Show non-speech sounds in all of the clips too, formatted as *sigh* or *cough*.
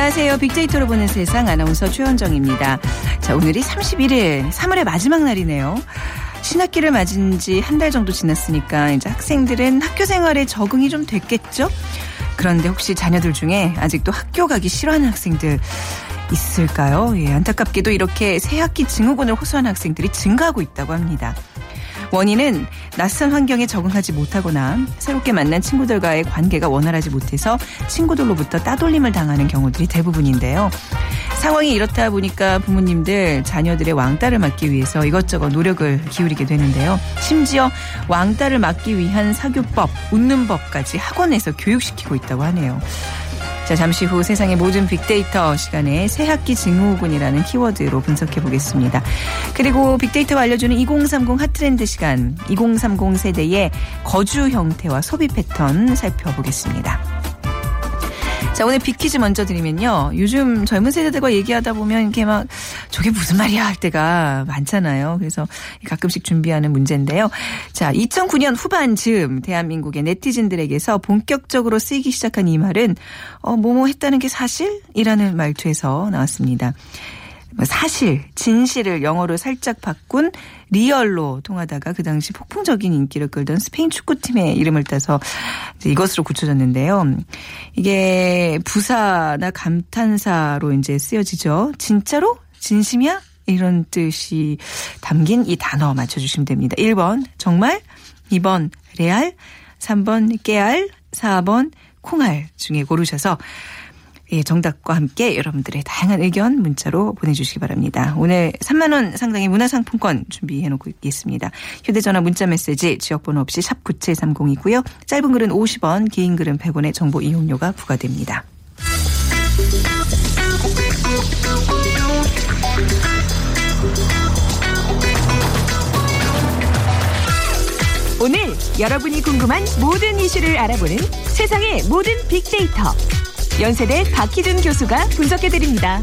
안녕하세요. 빅데이터로 보는 세상 아나운서 최현정입니다. 자, 오늘이 31일, 3월의 마지막 날이네요. 신학기를 맞은 지 한 달 정도 지났으니까 이제 학생들은 학교 생활에 적응이 좀 됐겠죠? 그런데 혹시 자녀들 중에 아직도 학교 가기 싫어하는 학생들 있을까요? 예, 안타깝게도 이렇게 새 학기 증후군을 호소하는 학생들이 증가하고 있다고 합니다. 원인은 낯선 환경에 적응하지 못하거나 새롭게 만난 친구들과의 관계가 원활하지 못해서 친구들로부터 따돌림을 당하는 경우들이 대부분인데요. 상황이 이렇다 보니까 부모님들 자녀들의 왕따를 막기 위해서 이것저것 노력을 기울이게 되는데요. 심지어 왕따를 막기 위한 사교법, 웃는 법까지 학원에서 교육시키고 있다고 하네요. 자, 잠시 후 세상의 모든 빅데이터 시간에 새 학기 증후군이라는 키워드로 분석해 보겠습니다. 그리고 빅데이터가 알려주는 2030 핫트렌드 시간, 2030 세대의 거주 형태와 소비 패턴 살펴보겠습니다. 자, 오늘 빅퀴즈 먼저 드리면요. 요즘 젊은 세대들과 얘기하다 보면 이렇게 막 저게 무슨 말이야 할 때가 많잖아요. 그래서 가끔씩 준비하는 문제인데요. 자, 2009년 후반쯤 대한민국의 네티즌들에게서 본격적으로 쓰이기 시작한 이 말은 어, 뭐뭐 했다는 게 사실 이라는 말투에서 나왔습니다. 뭐 사실, 진실을 영어로 살짝 바꾼 real로 통하다가 그 당시 폭풍적인 인기를 끌던 스페인 축구팀의 이름을 따서 이것으로 굳혀졌는데요. 이게 부사나 감탄사로 이제 쓰여지죠. 진짜로? 진심이야? 이런 뜻이 담긴 이 단어 맞춰주시면 됩니다. 1번, 정말? 2번, 레알? 3번, 깨알? 4번, 콩알 중에 고르셔서 예, 정답과 함께 여러분들의 다양한 의견 문자로 보내주시기 바랍니다. 오늘 3만 원 상당의 문화상품권 준비해놓고 있겠습니다. 휴대전화 문자 메시지 지역번호 없이 샵 9730이고요. 짧은 글은 50원, 긴 글은 100원의 정보 이용료가 부과됩니다. 오늘 여러분이 궁금한 모든 이슈를 알아보는 세상의 모든 빅데이터. 연세대 박희준 교수가 분석해드립니다.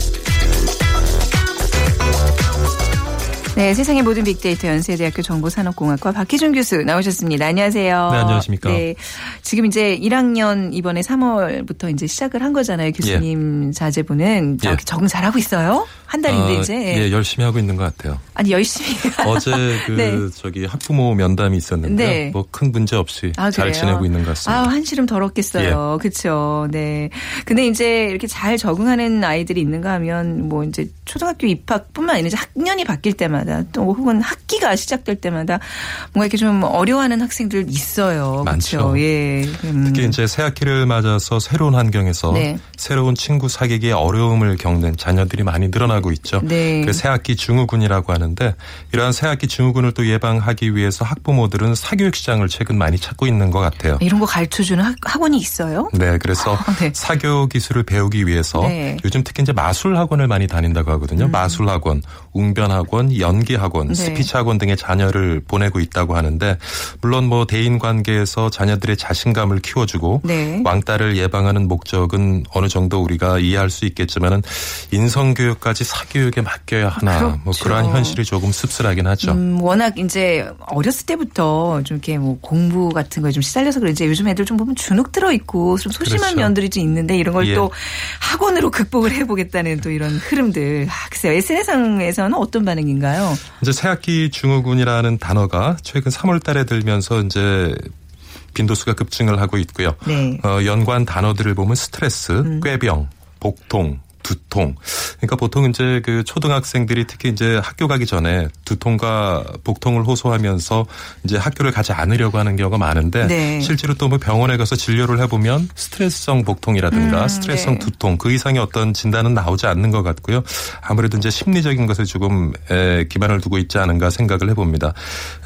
네, 세상의 모든 빅데이터 연세대학교 정보산업공학과 박희준 교수 나오셨습니다. 안녕하세요. 네, 안녕하십니까. 네, 지금 이제 1학년 이번에 3월부터 이제 시작을 한 거잖아요. 교수님 자제분은 예. 적응 잘하고 있어요. 한 달인데 아, 이제 예, 열심히 하고 있는 것 같아요. 아니 열심히 *laughs* 어제 그 네. 저기 학부모 면담이 있었는데 네. 뭐큰 문제 없이 아, 잘? 지내고 있는 것 같습니다. 아, 한시름 더럽겠어요. 그렇죠. 네. 근데 이제 이렇게 잘 적응하는 아이들이 있는가 하면 뭐 이제 초등학교 입학뿐만 아니라 학년이 바뀔 때 마다 또 혹은 학기가 시작될 때마다 뭔가 이렇게 좀 어려워하는 학생들 있어요. 많죠. 그렇죠. 예. 음. 특히 이제 새 학기를 맞아서 새로운 환경에서 네. 새로운 친구 사귀기에 어려움을 겪는 자녀들이 많이 늘어나고 있죠. 네. 그 새학기 증후군이라고 하는데 이러한 새 학기 증후군을 또 예방하기 위해서 학부모들은 사교육 시장을 최근 많이 찾고 있는 것 같아요. 이런 거 가르쳐 주는 학- 학원이 있어요? 네, 그래서 네. 사교 기술을 배우기 위해서 네. 음. 요즘 특히 이제 마술 학원을 많이 다닌다고 하거든요. 마술 학원, 웅변 학원, 연기 학원, 네. 스피치 학원 등의 자녀를 보내고 있다고 하는데 물론 뭐 대인 관계에서 자녀들의 자신감을 키워주고 네. 왕따를 예방하는 목적은 어느 정도 우리가 이해할 수 있겠지만은 인성 교육까지 사교육에 맡겨야 하나 뭐 그렇죠. 그러한 현실이 조금 씁쓸하긴 하죠. 음, 워낙 이제 어렸을 때부터 좀 이렇게 뭐 공부 같은 거에 좀 시달려서 그런지 요즘 애들 좀 보면 주눅 들어 있고 좀 소심한 그렇죠. 면들이 좀 있는데 이런 걸 예. 또 학원으로 극복을 해보겠다는 또 이런 흐름들. 아, 글쎄요. SNS상에서는 어떤 반응인가요? 이제 새학기 증후군이라는 단어가 최근 3월 달에 들면서 이제 빈도수가 급증을 하고 있고요. 네. 어, 연관 단어들을 보면 스트레스, 음. 꾀병, 복통, 두통. 그러니까 보통 이제 그 초등학생들이 특히 이제 학교 가기 전에 두통과 복통을 호소하면서 이제 학교를 가지 않으려고 하는 경우가 많은데 네. 실제로 또 뭐 병원에 가서 진료를 해보면 스트레스성 복통이라든가 음, 스트레스성 네. 두통 그 이상의 어떤 진단은 나오지 않는 것 같고요. 아무래도 이제 심리적인 것에 조금 에, 기반을 두고 있지 않은가 생각을 해봅니다.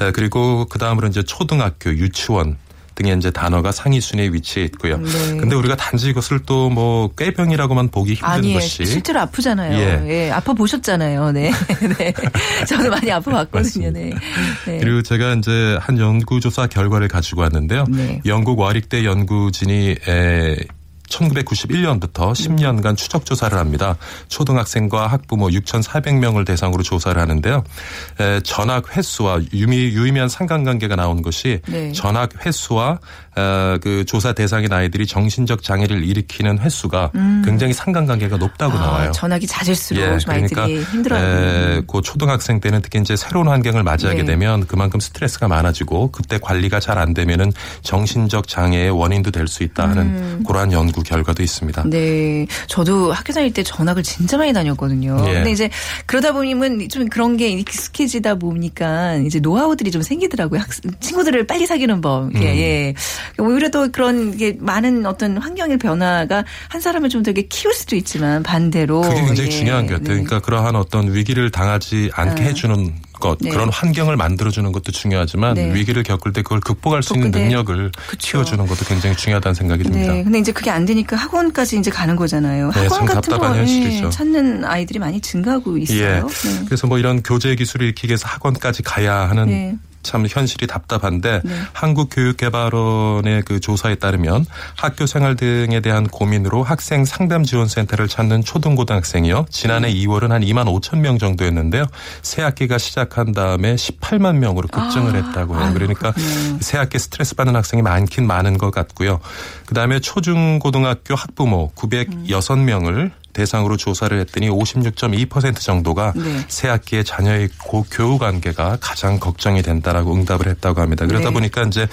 에, 그리고 그 다음으로 이제 초등학교, 유치원 등의 이제 단어가 상위 순위에 위치해 있고요. 네. 근데 우리가 단지 이것을 또 뭐 꾀병이라고만 보기 힘든 아니에요. 것이 실제로 아프잖아요. 예. 예. 아파 보셨잖아요. 네. *laughs* 네. 저도 많이 아파 봤거든요. 네. 네. 그리고 제가 이제 한 연구 조사 결과를 가지고 왔는데요. 네. 영국 와릭대 연구진이 에 1991년부터 10년간 추적 조사를 합니다. 초등학생과 학부모 6,400명을 대상으로 조사를 하는데요. 에, 전학 횟수와 유미, 유의미한 상관관계가 나온 것이 네. 전학 횟수와 어, 그 조사 대상인 아이들이 정신적 장애를 일으키는 횟수가 굉장히 상관관계가 높다고 음. 아, 나와요. 전화기 잦을수록 예, 좀 아이들이 힘들어하는. 에, 그 초등학생 때는 특히 이제 새로운 환경을 맞이하게 네. 되면 그만큼 스트레스가 많아지고 그때 관리가 잘 안 되면은 정신적 장애의 원인도 될 수 있다 하는 그러한 연구 결과도 있습니다. 음. 네. 저도 학교 다닐 때 전학을 진짜 많이 다녔거든요. 예. 근데 이제 그러다 보면 좀 그런 게 익숙해지다 보니까 이제 노하우들이 좀 생기더라고요. 학, 친구들을 빨리 사귀는 법. 음. 이게 예. 오히려 또 그런 게 많은 어떤 환경의 변화가 한 사람을 좀 되게 키울 수도 있지만 반대로. 그게 굉장히 예. 중요한 것 같아요. 네. 그러니까 그러한 어떤 위기를 당하지 않게 아. 해주는 것, 네. 그런 환경을 만들어주는 것도 중요하지만 네. 위기를 겪을 때 그걸 극복할 수 있는 네. 능력을 그쵸. 키워주는 것도 굉장히 중요하다는 생각이 듭니다. 네. 근데 이제 그게 안 되니까 학원까지 이제 가는 거잖아요. 네, 학원 참 같은 답답한 거 현실이죠. 예, 찾는 아이들이 많이 증가하고 예. 있어요. 네. 그래서 뭐 이런 교재 기술을 익히기 위해서 학원까지 가야 하는 네. 참 현실이 답답한데 네. 한국교육개발원의 그 조사에 따르면 학교 생활 등에 대한 고민으로 학생 상담 지원 센터를 찾는 초등고등학생이요. 지난해 2월은 한 2만 5천 명 정도였는데요. 새 학기가 시작한 다음에 18만 명으로 급증을 했다고 해요. 그러니까 그렇군요. 새 학기 스트레스 받는 학생이 많긴 많은 것 같고요. 그다음에 초중고등학교 학부모 906명을 대상으로 조사를 했더니 56.2% 정도가 네. 새 학기에 자녀의 고 교우 관계가 가장 걱정이 된다라고 응답을 했다고 합니다. 그러다 네. 보니까 이제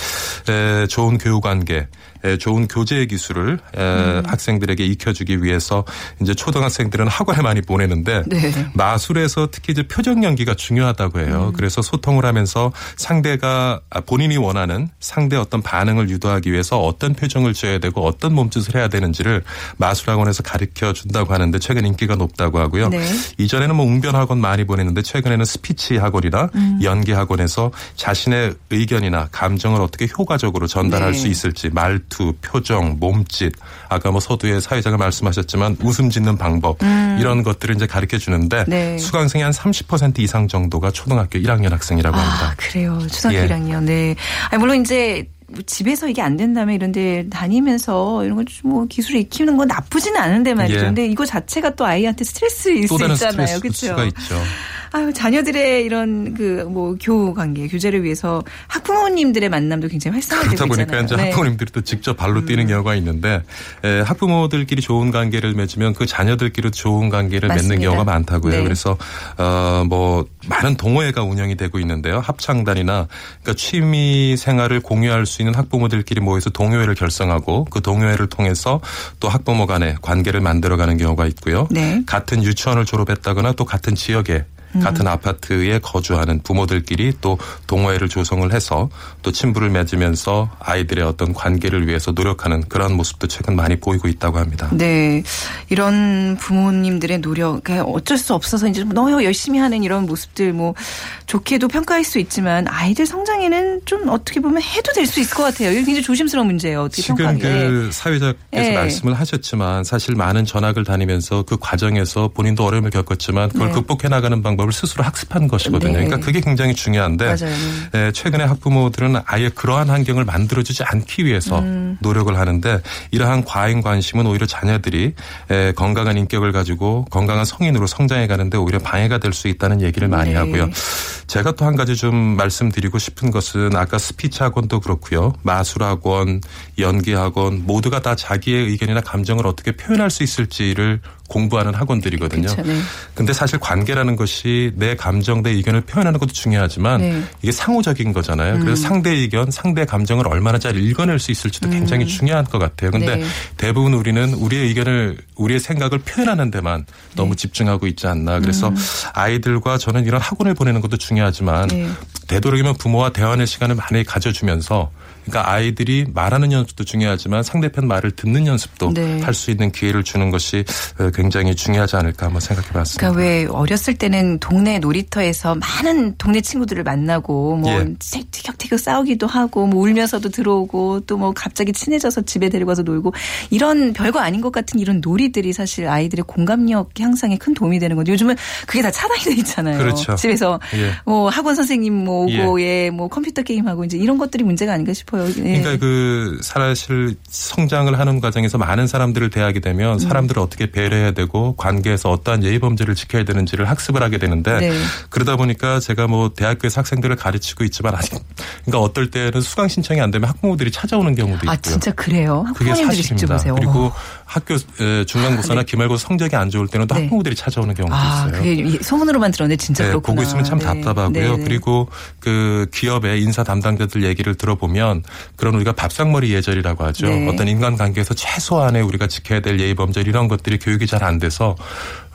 에, 좋은 교우 관계, 에, 좋은 교제 기술을 에, 음. 학생들에게 익혀주기 위해서 이제 초등학생들은 학원에 많이 보내는데 네. 마술에서 특히 이제 표정 연기가 중요하다고 해요. 음. 그래서 소통을 하면서 상대가 아, 본인이 원하는 상대 어떤 반응을 유도하기 위해서 어떤 표정을 지어야 되고 어떤 몸짓을 해야 되는지를 마술학원에서 가르쳐 준다고 하는데 최근 인기가 높다고 하고요. 네. 이전에는 뭐 웅변 학원 많이 보냈는데 최근에는 스피치 학원이나 음. 연기 학원에서 자신의 의견이나 감정을 어떻게 효과적으로 전달할 네. 수 있을지 말투, 표정, 몸짓, 아까 뭐 서두에 사회자가 말씀하셨지만 웃음 짓는 방법 이런 것들을 이제 가르쳐 주는데 음. 네. 수강생이 한30% 이상 정도가 초등학교 1학년 학생이라고 아, 합니다. 그래요. 초등학교 예. 1학년. 네. 아니, 물론 이제 뭐 집에서 이게 안 된다면 이런 데 다니면서 이런 거뭐 기술을 익히는 건 나쁘지는 않은데 말이죠. 예. 근데 이거 자체가 또 아이한테 스트레스일 또 수 있잖아요. 스트레스 그렇죠. 수가 있죠. 아유, 자녀들의 이런 그 뭐 교우 관계, 교제를 위해서 학부모님들의 만남도 굉장히 활성화되고 그러다 보니까. 이제 네. 음. 학부모님들이 또 직접 발로 뛰는 경우가 있는데 에, 학부모들끼리 좋은 관계를 맺으면 그 자녀들끼리도 좋은 관계를 맺는 맞습니다. 경우가 많다고요. 네. 그래서 어 뭐 많은 동호회가 운영이 되고 있는데요. 합창단이나 그러니까 취미 생활을 공유할 수 있는 학부모들끼리 모여서 동호회를 결성하고 그 동호회를 통해서 또 학부모 간의 관계를 만들어가는 경우가 있고요. 네. 같은 유치원을 졸업했다거나 또 같은 지역에 음. 같은 아파트에 거주하는 부모들끼리 또 동호회를 조성을 해서 또 친분을 맺으면서 아이들의 어떤 관계를 위해서 노력하는 그런 모습도 최근 많이 보이고 있다고 합니다. 네. 이런 부모님들의 노력, 어쩔 수 없어서 이제 너무 열심히 하는 이런 모습들 뭐 좋게도 평가할 수 있지만 아이들 성장에는 좀 어떻게 보면 해도 될 수 있을 것 같아요. 이게 굉장히 조심스러운 문제예요. 어떻게 지금 평가하기에. 그 사회자께서 예. 말씀을 하셨지만 사실 많은 전학을 다니면서 그 과정에서 본인도 어려움을 겪었지만 그걸 네. 극복해 나가는 방법 을 스스로 학습한 것이거든요. 네. 그러니까 그게 굉장히 중요한데 맞아요. 에, 최근에 학부모들은 아예 그러한 환경을 만들어주지 않기 위해서 음. 노력을 하는데 이러한 과잉 관심은 오히려 자녀들이 에, 건강한 인격을 가지고 건강한 성인으로 성장해 가는데 오히려 방해가 될 수 있다는 얘기를 많이 네. 하고요. 제가 또 한 가지 좀 말씀드리고 싶은 것은 아까 스피치 학원도 그렇고요. 마술 학원, 연기 학원 모두가 다 자기의 의견이나 감정을 어떻게 표현할 수 있을지를 공부하는 학원들이거든요. 그쵸, 네. 근데 사실 관계라는 것이 내 감정, 내 의견을 표현하는 것도 중요하지만 네. 음. 이게 상호적인 거잖아요. 그래서 상대 의견, 상대 감정을 얼마나 잘 읽어낼 수 있을지도 굉장히 중요한 것 같아요. 근데 네. 대부분 우리는 우리의 의견을 우리의 생각을 표현하는 데만 너무 네. 집중하고 있지 않나. 그래서 아이들과 저는 이런 학원을 보내는 것도 중요하지만 네. 되도록이면 부모와 대화하는 시간을 많이 가져주면서 그러니까 아이들이 말하는 연습도 중요하지만 상대편 말을 듣는 연습도 네. 할수 있는 기회를 주는 것이 어, 굉장히 중요하지 않을까 한번 생각해 봤습니다. 그러니까 왜 어렸을 때는 동네 놀이터에서 많은 동네 친구들을 만나고 뭐 예. 티격태격 싸우기도 하고 뭐 울면서도 들어오고 또 뭐 갑자기 친해져서 집에 데리고 가서 놀고 이런 별거 아닌 것 같은 이런 놀이들이 사실 아이들의 공감력 향상에 큰 도움이 되는 건데 요즘은 그게 다 차단이 돼 있잖아요. 그렇죠. 집에서 예. 뭐 학원 선생님 뭐 오고 예. 뭐 컴퓨터 게임 하고 이제 이런 것들이 문제가 아닌가 싶어요. 예. 그러니까 그 사실 성장을 하는 과정에서 많은 사람들을 대하게 음. 되면 사람들을 어떻게 배려해야 되고 관계에서 어떠한 예의 범죄를 지켜야 되는지를 학습을 하게 되는데 네. 그러다 보니까 제가 뭐 대학교에서 학생들을 가르치고 있지만 아직 그러니까 어떨 때는 수강 신청이 안 되면 학부모들이 찾아오는 경우도 있고요. 아 진짜 그래요? 그게 사실입니다. 그리고 어. 학교 에, 중간고사나 기말고사 성적이 안 좋을 때는 또 네. 학부모들이 찾아오는 경우도 아, 있어요. 그게 이- 소문으로만 들었는데 진짜 네, 그렇구나. 보고 있으면 참 네. 답답하고요. 네, 네. 그리고 그 기업의 인사 담당자들 얘기를 들어보면 그런 우리가 밥상머리 예절이라고 하죠. 네. 어떤 인간관계에서 최소한의 우리가 지켜야 될 예의 범절 이런 것들이 교육이 잘 안 돼서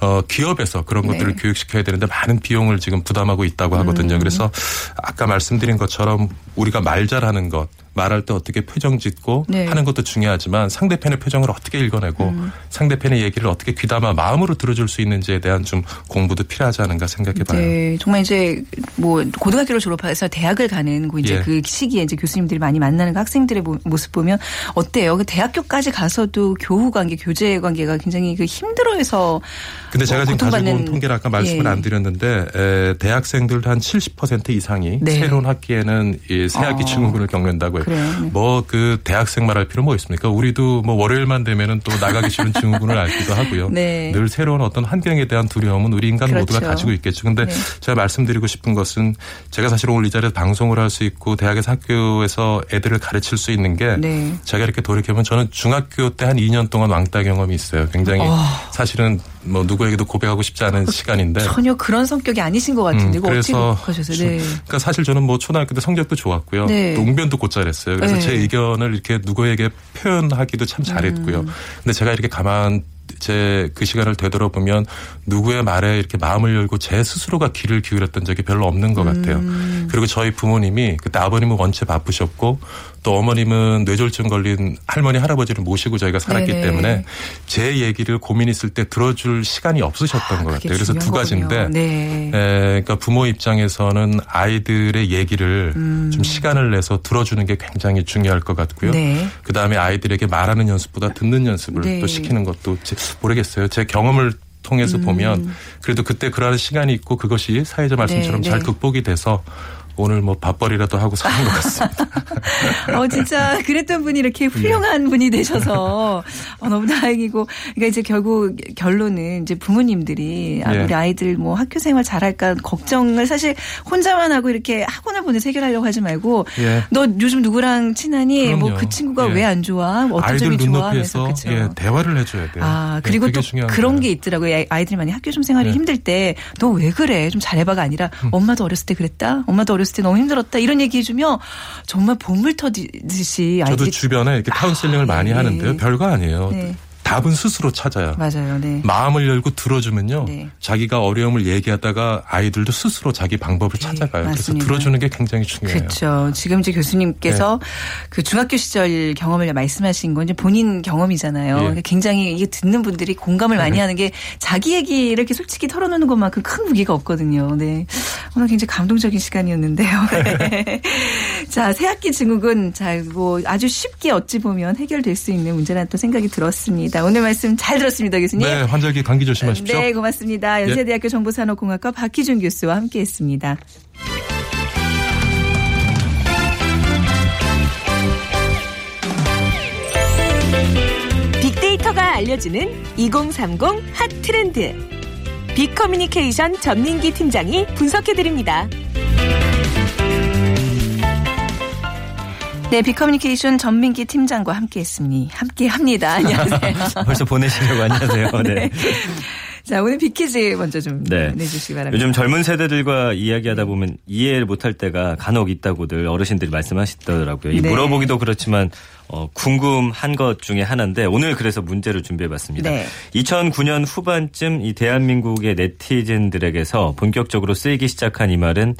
어 기업에서 그런 네. 것들을 교육시켜야 되는데 많은 비용을 지금 부담하고 있다고 음. 하거든요. 그래서 아까 말씀드린 것처럼 우리가 말 잘하는 것 말할 때 어떻게 표정 짓고 네. 하는 것도 중요하지만 상대편의 표정을 어떻게 읽어내고 음. 상대편의 얘기를 어떻게 귀담아 마음으로 들어줄 수 있는지에 대한 좀 공부도 필요하지 않은가 생각해봐요. 네, 정말 이제 뭐 고등학교를 졸업해서 대학을 가는 그 이제 예. 그 시기에 이제 교수님들이 많이 만나는 그 학생들의 모- 모습 보면 어때요? 그 대학교까지 가서도 교우 관계, 교제 관계가 굉장히 그 힘들어해서 근데 제가 뭐 지금 가지고 온 통계를 아까 말씀을 예. 안 드렸는데 에, 대학생들도 한70% 이상이 네. 새로운 학기에는 이 새학기 어. 증후군을 겪는다고 네. 뭐그 대학생 말 할 필요 뭐 있습니까? 우리도 뭐 월요일만 되면은 또 나가기 싫은 증후군을 앓기도 하고요. 네. 늘 새로운 어떤 환경에 대한 두려움은 우리 인간 모두가 그렇죠. 가지고 있겠죠. 근데 네. 제가 말씀드리고 싶은 것은 제가 사실 오늘 이 자리에서 방송을 할 수 있고 대학에서 학교에서 애들을 가르칠 수 있는 게 네. 제가 이렇게 돌이켜보면 저는 중학교 때 한 2년 동안 왕따 경험이 있어요. 굉장히 어. 사실은 뭐 누구에게도 고백하고 싶지 않은 시간인데. 전혀 그런 성격이 아니신 것 같은데 음, 그래서 네. 그러니까 사실 저는 뭐 초등학교 때 성적도 좋았고요. 네. 또 웅변도 곧잘 했어요. 그래서 네. 제 의견을 이렇게 누구에게 표현하기도 참 잘했고요. 음. 근데 제가 이렇게 가만 제그 시간을 되돌아보면 누구의 말에 이렇게 마음을 열고 제 스스로가 귀를 기울였던 적이 별로 없는 것 같아요. 음. 그리고 저희 부모님이 그때 아버님은 원체 바쁘셨고 또 어머님은 뇌졸중 걸린 할머니 할아버지를 모시고 저희가 살았기 네네. 때문에 제 얘기를 고민 있을 때 들어줄 시간이 없으셨던 것 그게 같아요. 그래서 두 가지인데. 네. 에, 그러니까 부모 입장에서는 아이들의 얘기를 좀 시간을 내서 들어주는 게 굉장히 중요할 것 같고요. 음. 네. 그 다음에 아이들에게 말하는 연습보다 듣는 연습을 네. 또 시키는 것도 제- 모르겠어요. 제 경험을 통해서 보면 그래도 그때 그러한 시간이 있고 그것이 사회자 말씀처럼 네, 잘 네. 극복이 돼서 오늘 뭐 밥벌이라도 하고 사는 것 같습니다. *laughs* 어, 진짜 그랬던 분이 이렇게 훌륭한 분이 되셔서 어, 너무 다행이고. 그러니까 이제 결국 결론은 이제 부모님들이 아, 예. 우리 아이들 뭐 학교 생활 잘할까 걱정을 사실 혼자만 하고 이렇게 학원을 보내서 해결하려고 하지 말고 예. 너 요즘 누구랑 친하니? 뭐 그 친구가 예. 왜안 좋아? 뭐 어떤 아이들 점이 좋아? 하면서 눈높이에서 그렇죠. 예, 대화를 해줘야 돼요. 아, 예, 그리고 또 그런 거예요. 게 있더라고요. 아이들이 많이 학교 좀 생활이 네. 힘들 때 너 왜 그래? 좀 잘해봐가 아니라 음. 엄마도 어렸을 때 그랬다? 엄마도 어렸을 때 너무 힘들었다? 이런 얘기 해주면 정말 보물 터지듯이 저도 주변에 이렇게 카운셀링을 아, 많이 네. 하는데요. 별거 아니에요. 네. 답은 스스로 찾아요. 맞아요. 네. 마음을 열고 들어주면요. 네. 자기가 어려움을 얘기하다가 아이들도 스스로 자기 방법을 찾아가요. 그래서 맞습니다. 들어주는 게 굉장히 중요해요. 그렇죠. 지금 이제 교수님께서 네. 그 중학교 시절 경험을 말씀하신 건 이제 본인 경험이잖아요. 예. 그러니까 굉장히 이게 듣는 분들이 공감을 많이 하는 게 자기 얘기 이렇게 솔직히 털어놓는 것만큼 큰 무기가 없거든요. 네. 오늘 굉장히 감동적인 시간이었는데요. *laughs* 네. 자, 새학기 증후군 자, 뭐 아주 쉽게 어찌 보면 해결될 수 있는 문제라는 또 생각이 들었습니다. 오늘 말씀 잘 들었습니다, 교수님. 네, 환절기 감기 조심하십시오. 네, 고맙습니다. 연세대학교 정보산업공학과 박희준 교수와 함께했습니다. 빅데이터가 알려주는 2030 핫 트렌드. 빅커뮤니케이션 전민기 팀장이 분석해드립니다. 네, 빅커뮤니케이션 전민기 팀장과 함께했습니 함께합니다. *laughs* 안녕하세요. *laughs* 벌써 보내시려고 안녕하세요. *laughs* 네. 자, 오늘 빅퀴즈 먼저 좀 네. 내주시기 바랍니다. 요즘 젊은 세대들과 이야기하다 보면 이해를 못할 때가 간혹 있다고들 어르신들이 말씀하시더라고요. 이 네. 물어보기도 그렇지만 어, 궁금한 것 중에 하나인데 오늘 그래서 문제를 준비해봤습니다. 네. 2009년 후반쯤 이 대한민국의 네티즌들에게서 본격적으로 쓰이기 시작한 이 말은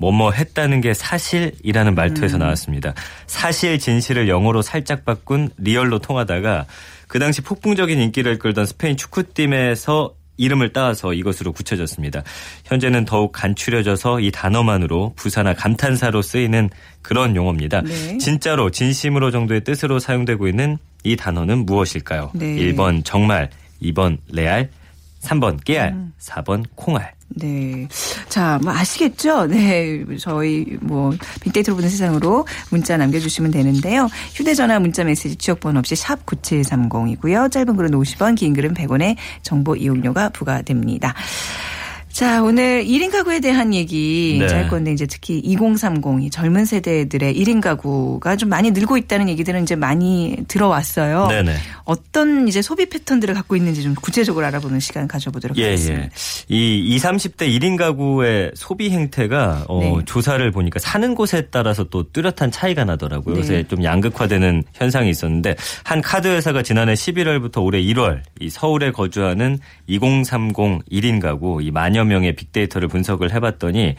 뭐뭐 했다는 게 사실이라는 말투에서 음. 나왔습니다. 사실 진실을 영어로 살짝 바꾼 리얼로 통하다가 그 당시 폭풍적인 인기를 끌던 스페인 축구팀에서 이름을 따서 이것으로 굳혀졌습니다. 현재는 더욱 간추려져서 이 단어만으로 부사나 감탄사로 쓰이는 그런 용어입니다. 네. 진짜로 진심으로 정도의 뜻으로 사용되고 있는 이 단어는 무엇일까요? 네. 1번 정말, 2번 레알, 3번 깨알, 음. 4번 콩알. 네. 자, 뭐 아시겠죠? 네. 저희 뭐 빅데이터로 보는 세상으로 문자 남겨주시면 되는데요. 휴대전화 문자 메시지 지역번호 없이 샵 9730이고요. 짧은 글은 50원, 긴 글은 100원의 정보 이용료가 부과됩니다. 자, 오늘 1인 가구에 대한 얘기 네. 할 건데 이제 특히 2030이 젊은 세대들의 1인 가구가 좀 많이 늘고 있다는 얘기들은 이제 많이 들어왔어요. 네네. 어떤 이제 소비 패턴들을 갖고 있는지 좀 구체적으로 알아보는 시간 가져보도록 예, 하겠습니다. 예. 이 20, 30대 1인 가구의 소비 행태가 어, 네. 조사를 보니까 사는 곳에 따라서 또 뚜렷한 차이가 나더라고요. 네. 그래서 좀 양극화되는 현상이 있었는데 한 카드 회사가 지난해 11월부터 올해 1월 이 서울에 거주하는 2030 1인 가구 이 만여 명의 빅데이터를 분석을 해봤더니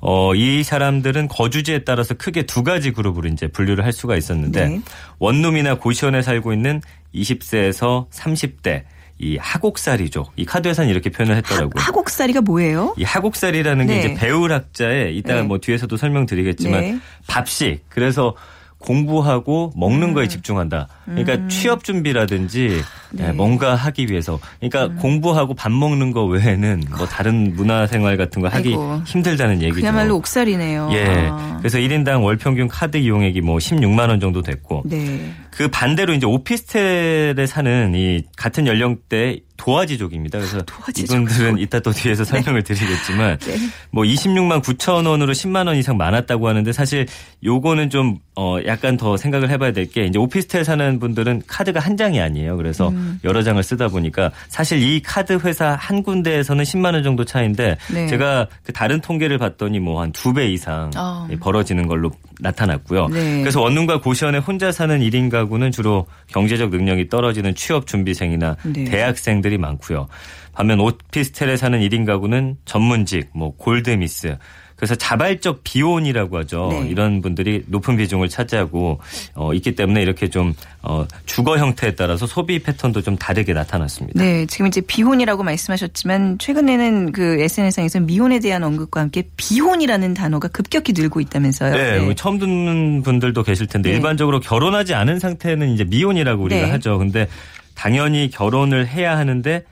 어, 이 사람들은 거주지에 따라서 크게 두 가지 그룹으로 이제 분류를 할 수가 있었는데 네. 원룸이나 고시원에 살고 있는 20세에서 30대 이 하곡살이족 이 카드 회사는 이렇게 표현을 했더라고요. 하 곡살이가 뭐예요? 이 하곡살이라는 게 네. 이제 배울학자의 이따가 네. 뭐 뒤에서도 설명드리겠지만 네. 밥식 그래서 공부하고 먹는 음. 거에 집중한다. 그러니까 취업 준비라든지 네. 예, 뭔가 하기 위해서. 그러니까 음. 공부하고 밥 먹는 거 외에는 뭐 다른 문화생활 같은 거 하기 아이고. 힘들다는 얘기죠. 그야말로 옥살이네요. 예. 아. 그래서 1인당 월 평균 카드 이용액이 뭐 16만 원 정도 됐고 네. 그 반대로 이제 오피스텔에 사는 이 같은 연령대 도화지족입니다. 그래서 도화지족. 이분들은 이따 또 뒤에서 *laughs* 설명을 드리겠지만 네. 뭐 26만 9천 원으로 10만 원 이상 많았다고 하는데 사실 요거는 좀 어 약간 더 생각을 해봐야 될 게 이제 오피스텔 사는 분들은 카드가 한 장이 아니에요. 그래서 음. 여러 장을 쓰다 보니까 사실 이 카드 회사 한 군데에서는 10만 원 정도 차인데 네. 제가 그 다른 통계를 봤더니 뭐 한 두 배 이상 어. 벌어지는 걸로 나타났고요. 네. 그래서 원룸과 고시원에 혼자 사는 1인 가 구는 주로 경제적 능력이 떨어지는 취업 준비생이나 네. 대학생들이 많고요. 반면 오피스텔에 사는 1인 가구는 전문직, 뭐 골드미스 그래서 자발적 비혼이라고 하죠. 네. 이런 분들이 높은 비중을 차지하고 어, 있기 때문에 이렇게 좀 어, 주거 형태에 따라서 소비 패턴도 좀 다르게 나타났습니다. 네, 지금 이제 비혼이라고 말씀하셨지만 최근에는 그 SNS상에서 미혼에 대한 언급과 함께 비혼이라는 단어가 급격히 늘고 있다면서요. 네, 뭐 처음 듣는 분들도 계실 텐데 네. 일반적으로 결혼하지 않은 상태는 이제 미혼이라고 우리가 네. 하죠. 근데 당연히 결혼을 해야 하는데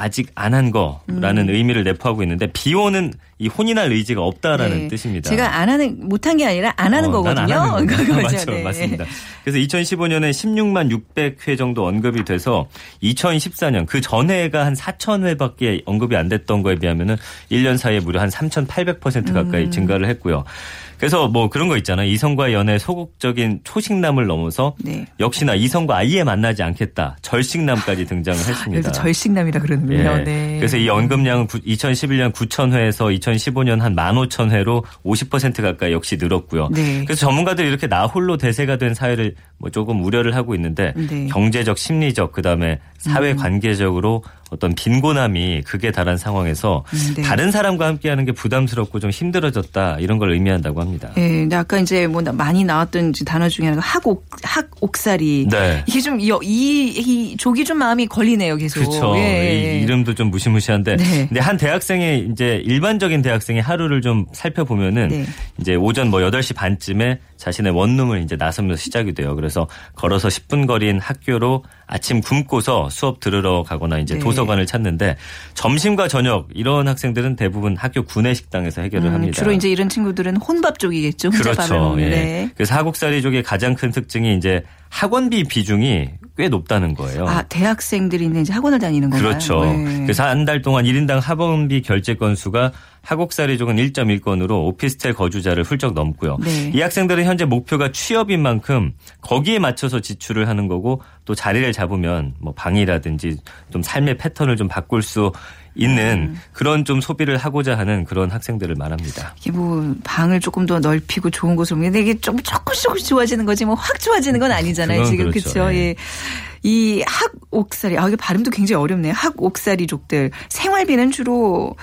아직 안 한 거라는 의미를 내포하고 있는데 비혼은 이 혼인할 의지가 없다라는 네. 뜻입니다. 제가 안 하는 못한 게 아니라 안 하는 어, 거거든요. 하는 거예요. *laughs* 그거죠. 맞죠, 네. 맞습니다. 그래서 2015년에 16만 600회 정도 언급이 돼서 2014년 그 전해가 한 4천 회밖에 언급이 안 됐던 거에 비하면은 1년 사이에 무려 한 3,800% 가까이 음. 증가를 했고요. 그래서 뭐 그런 거 있잖아요. 이성과 연애 소극적인 초식남을 넘어서 네. 역시나 이성과 아예 만나지 않겠다. 절식남까지 *laughs* 등장을 했습니다. 그래서 절식남이라 그러는군요. 예. 네. 그래서 이 언급량은 2011년 9,000회에서 2015년 한 15,000회로 50% 가까이 역시 늘었고요. 네. 그래서 전문가들이 이렇게 나홀로 대세가 된 사회를 뭐 조금 우려를 하고 있는데 네. 경제적, 심리적, 그다음에 사회 관계적으로 어떤 빈곤함이 극에 달한 상황에서 음, 네. 다른 사람과 함께하는 게 부담스럽고 좀 힘들어졌다 이런 걸 의미한다고 합니다. 예, 근데 아까 이제 뭐 많이 나왔던 단어 중에 하나가 학옥 학옥살이 네. 이게 좀이이 족이 좀 마음이 걸리네요, 계속. 그렇죠. 예. 이 이름도 좀 무시무시한데, 네. 근데 한 대학생의 이제 일반적인 대학생의 하루를 좀 살펴보면은 네. 이제 오전 뭐 8시 반쯤에 자신의 원룸을 이제 나서면서 시작이 돼요. 그래서 걸어서 10분 거리인 학교로 아침 굶고서 수업 들으러 가거나 이제 네. 도서관을 찾는데 점심과 저녁 이런 학생들은 대부분 학교 구내 식당에서 해결을 음, 합니다. 주로 이제 이런 친구들은 혼밥 쪽이겠죠. 그렇죠. 예. 네. 그래서 하국살이족의 가장 큰 특징이 이제 학원비 비중이 꽤 높다는 거예요. 아, 대학생들이 이제 학원을 다니는 건가요? 그렇죠. 네. 그래서 한 달 동안 1인당 학원비 결제 건수가 학옥살이족은 1.1건으로 오피스텔 거주자를 훌쩍 넘고요. 네. 이 학생들은 현재 목표가 취업인 만큼 거기에 맞춰서 지출을 하는 거고 또 자리를 잡으면 뭐 방이라든지 좀 삶의 패턴을 좀 바꿀 수 있는 그런 좀 소비를 하고자 하는 그런 학생들을 말합니다. 이게 뭐 방을 조금 더 넓히고 좋은 곳으로 근데 이게 좀 조금씩 조금씩 좋아지는 거지 뭐 확 좋아지는 건 아니잖아요. 지금 그렇죠. 그렇죠. 예. 예. 이 학옥살이 아 이게 발음도 굉장히 어렵네요. 학옥살이족들 생활비는 주로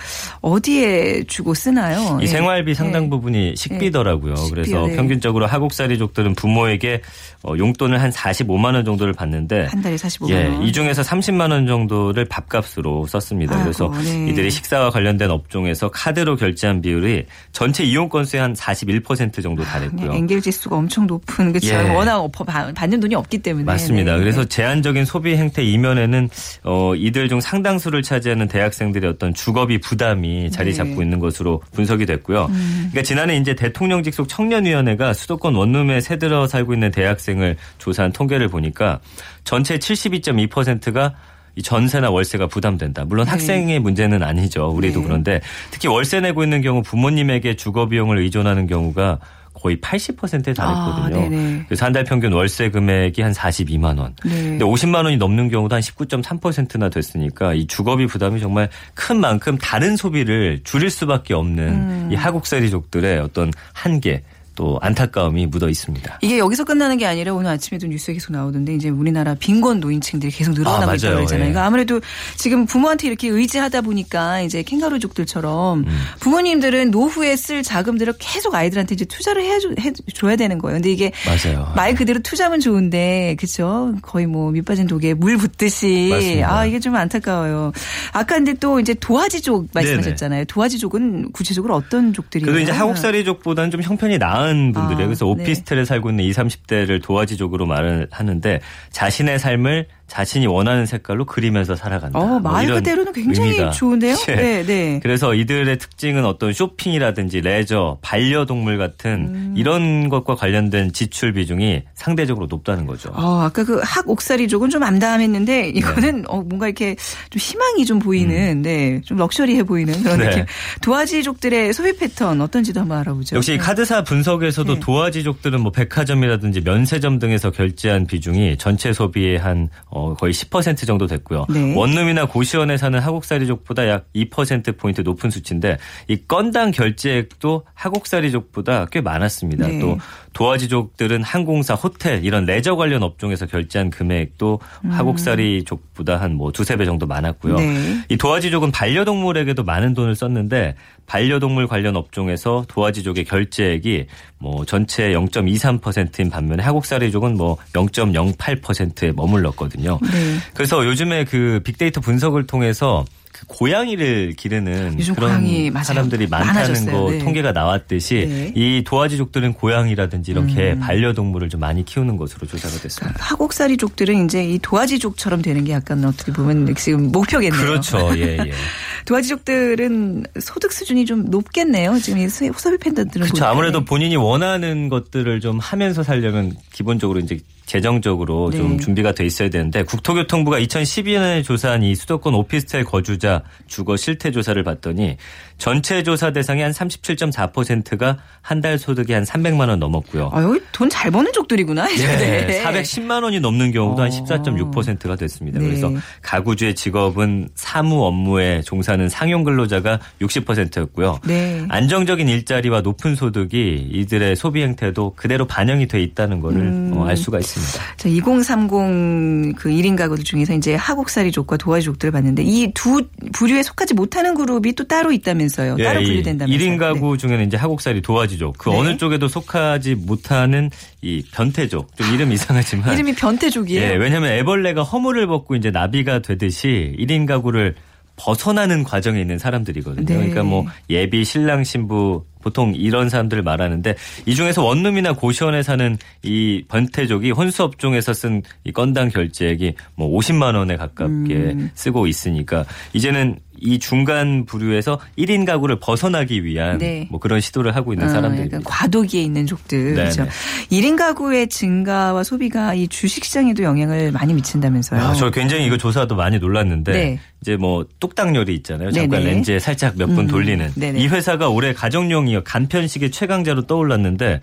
어디에 주고 쓰나요? 이 예. 생활비 상당 예. 부분이 식비더라고요. 식비요, 그래서 네. 평균적으로 학옥살이족들은 부모에게 어, 용돈을 한 45만 원 정도를 받는데 한 달에 45만 예, 원. 이 중에서 30만 원 정도를 밥값으로 썼습니다. 아이고, 그래서 네. 이들이 식사와 관련된 업종에서 카드로 결제한 비율이 전체 이용 건수의 한 41% 정도 달했고요. 그냥 엔겔 지수가 엄청 높은 그렇죠. 예. 워낙 받는 돈이 없기 때문에 맞습니다. 네. 그래서 제 한적인 소비 행태 이면에는 어, 이들 중 상당수를 차지하는 대학생들의 어떤 주거비 부담이 자리 네. 음. 잡고 있는 것으로 분석이 됐고요. 그러니까 지난해 이제 대통령 직속 청년위원회가 수도권 원룸에 새들어 살고 있는 대학생을 조사한 통계를 보니까 전체 72.2%가 이 전세나 월세가 부담된다. 물론 네. 학생의 문제는 아니죠. 우리도 네. 그런데 특히 월세 내고 있는 경우 부모님에게 주거 비용을 의존하는 경우가 거의 80%에 달했거든요. 아. 그래서 한 달 평균 월세 금액이 한 42만 원. 네. 근데 50만 원이 넘는 경우도 한 19.3%나 됐으니까 이 주거비 부담이 정말 큰 만큼 다른 소비를 줄일 수밖에 없는 음. 이 하국살이족들의 어떤 한계 또 안타까움이 묻어 있습니다. 이게 여기서 끝나는 게 아니라 오늘 아침에도 뉴스에 계속 나오던데 이제 우리나라 빈곤 노인층들이 계속 늘어나고 아, 있다고. 그러잖아요. 예. 그러니까 아무래도 지금 부모한테 이렇게 의지하다 보니까 이제 캥가루족들처럼 음. 부모님들은 노후에 쓸 자금들을 계속 아이들한테 이제 투자를 해줘, 해줘야 되는 거예요. 근데 이게 맞아요. 말 그대로 투자면 좋은데 그죠? 거의 뭐 밑빠진 독에 물 붓듯이 맞습니다. 아 이게 좀 안타까워요. 아까 근데 또 이제 도화지족 말씀하셨잖아요. 도화지족은 구체적으로 어떤 족들이에요? 그래도 이제 하국살이족보다는 좀 형편이 나은 분들이에요. 아, 그래서 네. 오피스텔에 살고 있는 20, 30대를 도화지족으로 말을 하는데 자신의 삶을 자신이 원하는 색깔로 그리면서 살아간다. 어, 뭐말 이런 그대로는 굉장히 의미가. 좋은데요? 예. 네, 네. *laughs* 그래서 이들의 특징은 어떤 쇼핑이라든지 레저, 반려동물 같은 이런 것과 관련된 지출 비중이 상대적으로 높다는 거죠. 어, 아까 그 학 옥살이족은 좀 암담했는데 이거는 네. 어, 뭔가 이렇게 좀 희망이 좀 보이는, 네, 좀 럭셔리해 보이는 그런 음. 네. 느낌. 도화지족들의 소비 패턴 어떤지도 한번 알아보죠. 역시 이 네. 카드사 분석에서도 네. 도화지족들은 뭐 백화점이라든지 면세점 등에서 결제한 비중이 전체 소비의 한 어, 거의 10% 정도 됐고요. 네. 원룸이나 고시원에 사는 하국살이족보다 약 2% 포인트 높은 수치인데 이 건당 결제액도 하국살이족보다 꽤 많았습니다. 네. 또 도화지족들은 항공사, 호텔 이런 레저 관련 업종에서 결제한 금액도 하국살이족보다 한 뭐 두세 배 정도 많았고요. 네. 이 도화지족은 반려동물에게도 많은 돈을 썼는데 반려동물 관련 업종에서 도화지족의 결제액이 뭐 전체 0.23%인 반면에 하국살이족은 뭐 0.08%에 머물렀거든요. 네. 그래서 요즘에 그 빅데이터 분석을 통해서 그 고양이를 기르는 그런 고양이. 사람들이 많다는. 거 네. 통계가 나왔듯이 네. 이 도화지족들은 고양이라든지 이렇게 반려동물을 좀 많이 키우는 것으로 조사가 됐습니다. 하곡살이족들은 이제 이 도화지족처럼 되는 게 약간 어떻게 보면 지금 목표겠네요. 그렇죠. 예, 예. *laughs* 도화지족들은 소득 수준이 좀 높겠네요. 지금 이 소- 소비 팬들들은 그렇죠. 아무래도 본인이 원하는 것들을 좀 하면서 살려면 기본적으로 이제 재정적으로 네. 좀 준비가 돼 있어야 되는데 국토교통부가 2012년에 조사한 이 수도권 오피스텔 거주자 주거 실태 조사를 봤더니 전체 조사 대상의 한 37.4%가 한 달 소득이 한 300만 원 넘었고요. 아유 돈잘 버는 족들이구나. 네, 410만 원이 넘는 경우도 한 어. 14.6%가 됐습니다. 네. 그래서 가구주의 직업은 사무 업무에 종사 하는 상용 근로자가 60%였고요. 네. 안정적인 일자리와 높은 소득이 이들의 소비 행태도 그대로 반영이 돼 있다는 것을 음. 어, 알 수가 있습니다. 자, 2030 그 1인 가구들 중에서 이제 하곡살이족과 도화지족들을 봤는데 이 두 부류에 속하지 못하는 그룹이 또 따로 있다면서요. 따로 이 분류된다면서요. 1인 가구 중에는 이제 하곡살이 도화지족 그 네. 어느 쪽에도 속하지 못하는 이 변태족 좀 이름 이상하지만 네. 이름이 변태족이에요. 예, 왜냐하면 애벌레가 허물을 벗고 이제 나비가 되듯이 1인 가구를 벗어나는 과정에 있는 사람들이거든요. 네. 그러니까 뭐 예비 신랑 신부 보통 이런 사람들을 말하는데 이 중에서 원룸이나 고시원에 사는 이 변태족이 혼수업종에서 쓴 이 건당 결제액이 뭐 50만 원에 가깝게 음. 쓰고 있으니까 이제는 이 중간 부류에서 1인 가구를 벗어나기 위한 네. 뭐 그런 시도를 하고 있는 어, 사람들입니다. 약간 과도기에 있는 족들. 네네. 그렇죠. 1인 가구의 증가와 소비가 이 주식 시장에도 영향을 많이 미친다면서요. 아, 저 굉장히 이거 조사도 많이 놀랐는데 네. 이제 뭐 뚝딱열이 있잖아요. 잠깐 네네. 렌즈에 살짝 몇분 음, 돌리는 네네. 이 회사가 올해 가정용이요 간편식의 최강자로 떠올랐는데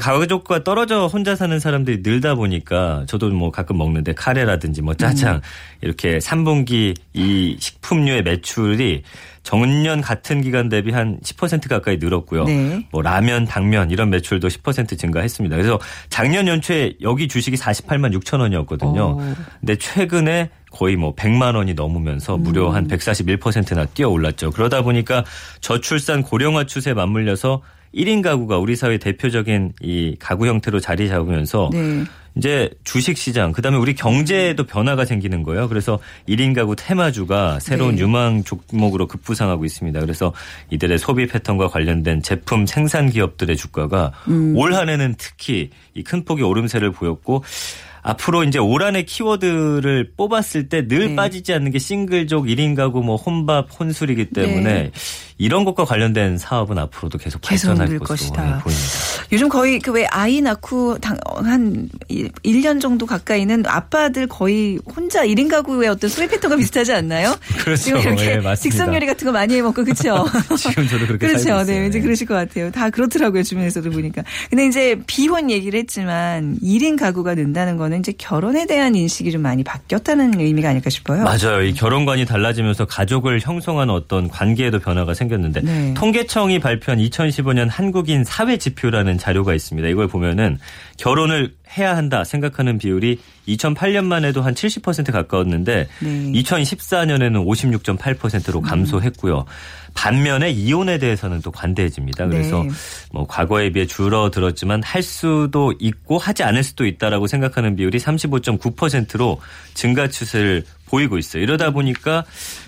가족과 떨어져 혼자 사는 사람들이 늘다 보니까 저도 뭐 가끔 먹는데 카레라든지 뭐 짜장 음. 이렇게 3분기 이 식품류의 매출 이 전년 같은 기간 대비 한 10% 가까이 늘었고요. 네. 뭐 라면, 당면 이런 매출도 10% 증가했습니다. 그래서 작년 연초에 여기 주식이 48만 6천 원이었거든요. 오. 근데 최근에 거의 뭐 100만 원이 넘으면서 무려 한 141%나 뛰어 올랐죠. 그러다 보니까 저출산 고령화 추세에 맞물려서 1인 가구가 우리 사회 대표적인 이 가구 형태로 자리 잡으면서 네. 이제 주식 시장 그다음에 우리 경제에도 변화가 생기는 거예요. 그래서 1인 가구 테마주가 새로운 네. 유망 종목으로 급부상하고 있습니다. 그래서 이들의 소비 패턴과 관련된 제품 생산 기업들의 주가가 음. 올 한해는 특히 이 큰 폭의 오름세를 보였고 앞으로 이제 올 한해 키워드를 뽑았을 때늘 네. 빠지지 않는 게 싱글족 1인 가구 뭐 혼밥 혼술이기 때문에 네. 이런 것과 관련된 사업은 앞으로도 계속 계속 발전할 늘 것으로 것이다. 네, 보입니다. 요즘 거의 그 왜 아이 낳고 당- 한 1년 정도 가까이는 아빠들 거의 혼자 1인 가구의 어떤 소비 패턴과 비슷하지 않나요? *laughs* 그렇죠. 지금 이렇게 예, 맞습니다. 직선 요리 같은 거 많이 해 먹고 그렇죠. *laughs* 지금 저도 그렇게 그렇죠. 네, 왠지 네. 그러실 것 같아요. 다 그렇더라고요. 주변에서도 보니까. 근데 이제 비혼 얘기를 했지만 1인 가구가 는다는 거는 이제 결혼에 대한 인식이 좀 많이 바뀌었다는 의미가 아닐까 싶어요. 맞아요. 이 결혼관이 달라지면서 가족을 형성하는 어떤 관계에도 변화가 생겼는데 네. 통계청이 발표한 2015년 한국인 사회 지표라는 자료가 있습니다. 이걸 보면은 결혼을 해야 한다 생각하는 비율이 2008년만 해도 한 70% 가까웠는데 네. 2014년에는 56.8%로 감소했고요. 반면에 이혼에 대해서는 또 관대해집니다. 그래서 네. 뭐 과거에 비해 줄어들었지만 할 수도 있고 하지 않을 수도 있다라고 생각하는 비율이 35.9%로 증가 추세를 보이고 있어요. 이러다 보니까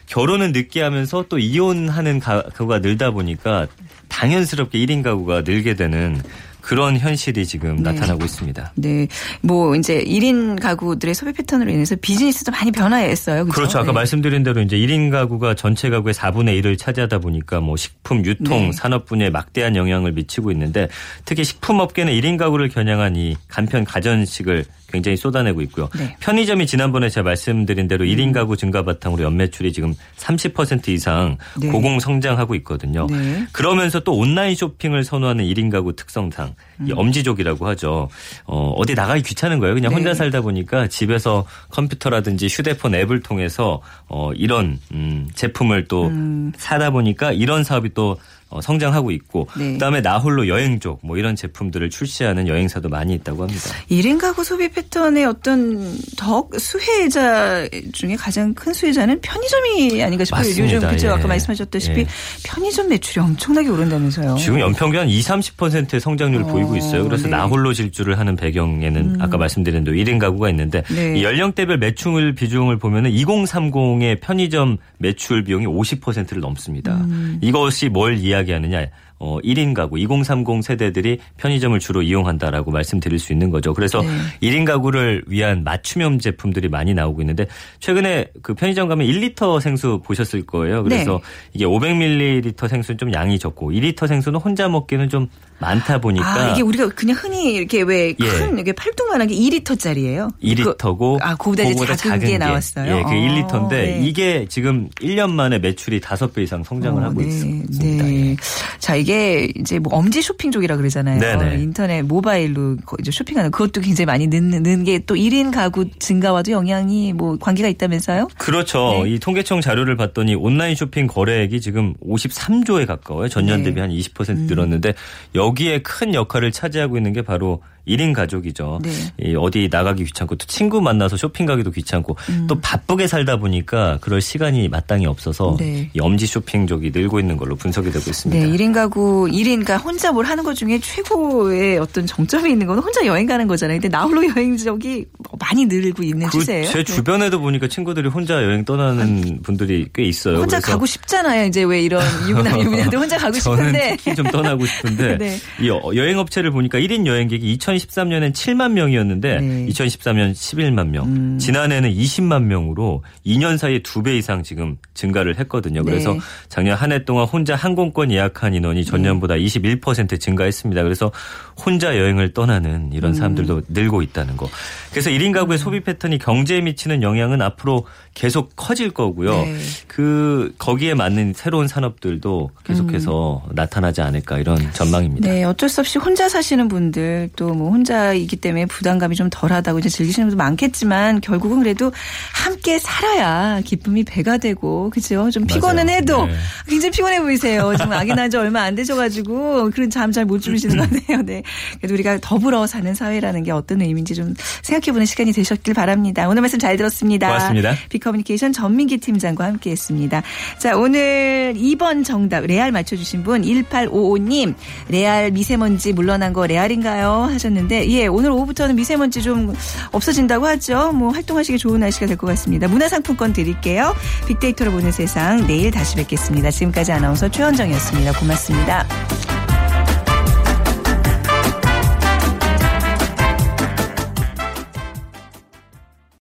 결혼은 늦게 하면서 또 이혼하는 가구가 늘다 보니까 당연스럽게 1인 가구가 늘게 되는 그런 현실이 지금 네. 나타나고 있습니다. 네. 뭐 이제 1인 가구들의 소비 패턴으로 인해서 비즈니스도 많이 변화했어요. 그렇죠. 그렇죠. 아까 네. 말씀드린 대로 이제 1인 가구가 전체 가구의 4분의 1을 차지하다 보니까 뭐 식품, 유통, 네. 산업 분야에 막대한 영향을 미치고 있는데 특히 식품 업계는 1인 가구를 겨냥한 이 간편 가전식을 굉장히 쏟아내고 있고요. 네. 음. 편의점이 지난번에 제가 말씀드린 대로 1인 가구 증가 바탕으로 연매출이 지금 30% 이상 네. 고공 성장하고 있거든요. 네. 그러면서 또 온라인 쇼핑을 선호하는 1인 가구 특성상 음. 이 엄지족이라고 하죠. 어, 어디 나가기 귀찮은 거예요. 그냥 네. 혼자 살다 보니까 집에서 컴퓨터라든지 휴대폰 앱을 통해서 어, 이런 음, 제품을 또 음. 사다 보니까 이런 사업이 또 어, 성장하고 있고 네. 그다음에 나홀로 여행족 뭐 이런 제품들을 출시하는 여행사도 많이 있다고 합니다. 1인 가구 소비 패턴의 어떤 더 수혜자 중에 가장 큰 수혜자는 편의점이 아닌가 싶어요. 맞습니다. 요즘 그죠? 예. 아까 말씀하셨다시피 예. 편의점 매출이 엄청나게 오른다면서요. 지금 연평균 한 2, 30%의 성장률을 어, 보이고 있어요. 그래서 네. 음. 나홀로 질주를 하는 배경에는 아까 말씀드린 대로 1인 가구가 있는데 네. 이 연령대별 매출 비중을 보면은 2030의 편의점 매출 비용이 50%를 넘습니다. 음. 이것이 뭘 이 야기하느냐? 어, 1인 가구, 2030 세대들이 편의점을 주로 이용한다라고 말씀드릴 수 있는 거죠. 그래서 네. 1인 가구를 위한 맞춤형 제품들이 많이 나오고 있는데 최근에 그 편의점 가면 1리터 생수 보셨을 거예요. 그래서 네. 이게 500ml 생수는 좀 양이 적고 2리터 생수는 혼자 먹기는 좀 많다 보니까 아, 이게 우리가 그냥 흔히 이렇게 왜큰 예. 이게 팔뚝만한 게 2리터짜리예요. 2리터고 아, 그보다 이제 작은 게 나왔어요? 예, 그게 어, 1리터인데 네. 이게 지금 1년 만에 매출이 5배 이상 성장을 어, 하고 네, 있습니다. 네. 자, 이게 이제 뭐 엄지 쇼핑족이라 그러잖아요. 네네. 인터넷 모바일로 거- 이제 쇼핑하는 그것도 굉장히 많이 는, 는 게 또 1인 가구 증가와도 영향이 뭐 관계가 있다면서요? 그렇죠. 네. 이 통계청 자료를 봤더니 온라인 쇼핑 거래액이 지금 53조에 가까워요. 전년 네. 대비 한20% 늘었는데 여기에 큰 역할을 차지하고 있는 게 바로 1인 가족이죠. 네. 이 어디 나가기 귀찮고 또 친구 만나서 쇼핑 가기도 귀찮고 음. 또 바쁘게 살다 보니까 그럴 시간이 마땅히 없어서 네. 이 엄지 쇼핑족이 늘고 있는 걸로 분석이 되고 있습니다. 네, 1인 가구, 1인, 그러니까 혼자 뭘 하는 것 중에 최고의 어떤 정점이 있는 건 혼자 여행 가는 거잖아요. 근데 나 홀로 여행적이 많이 늘고 있는 그 추세예요. 제 네. 주변에도 보니까 친구들이 혼자 여행 떠나는 분들이 꽤 있어요. 혼자 가고 싶잖아요. 이제 왜 이런 유부남, *laughs* 유부남들 혼자 가고 저는 싶은데. 특히 좀 떠나고 싶은데 *laughs* 네. 이 여- 여행 업체를 보니까 1인 여행객이 2013년엔 7만 명이었는데 네. 2014년 11만 명, 음. 지난해는 20만 명으로 2년 사이에 두배 이상 지금 증가를 했거든요. 그래서 네. 작년 한 해 동안 혼자 항공권 예약한 인원이 전년보다 21% 증가했습니다. 그래서 혼자 여행을 떠나는 이런 사람들도 늘고 있다는 거. 그래서 1인 가구의 소비 패턴이 경제에 미치는 영향은 앞으로 계속 커질 거고요. 네. 그 거기에 맞는 새로운 산업들도 계속해서 나타나지 않을까 이런 전망입니다. 네, 어쩔 수 없이 혼자 사시는 분들 또 뭐 혼자이기 때문에 부담감이 좀 덜하다고 이제 즐기시는 분도 많겠지만 결국은 그래도 함께 살아야 기쁨이 배가 되고 그죠? 좀 피곤은 맞아요. 해도 네. 굉장히 피곤해 보이세요. 지금 아기 낳은 지 얼마 안 되셔가지고 그런 잠 잘 못 주무시는 것 같아요. 네, 그래도 우리가 더불어 사는 사회라는 게 어떤 의미인지 좀 생각해보는 시간이 되셨길 바랍니다. 오늘 말씀 잘 들었습니다. 고맙습니다. 비커뮤니케이션 전민기 팀장과 함께했습니다. 자, 오늘 2번 정답 레알 맞춰주신 분 1855님 레알 미세먼지 물러난 거 레알인가요? 하셨는데 예, 오늘 오후부터는 미세먼지 좀 없어진다고 하죠. 뭐 활동하시기 좋은 날씨가 될 것 같습니다. 문화상품권 드릴게요. 빅데이터로 보는 세상 내일 다시 뵙겠습니다. 지금까지 아나운서 최현정이었습니다. 고맙습니다.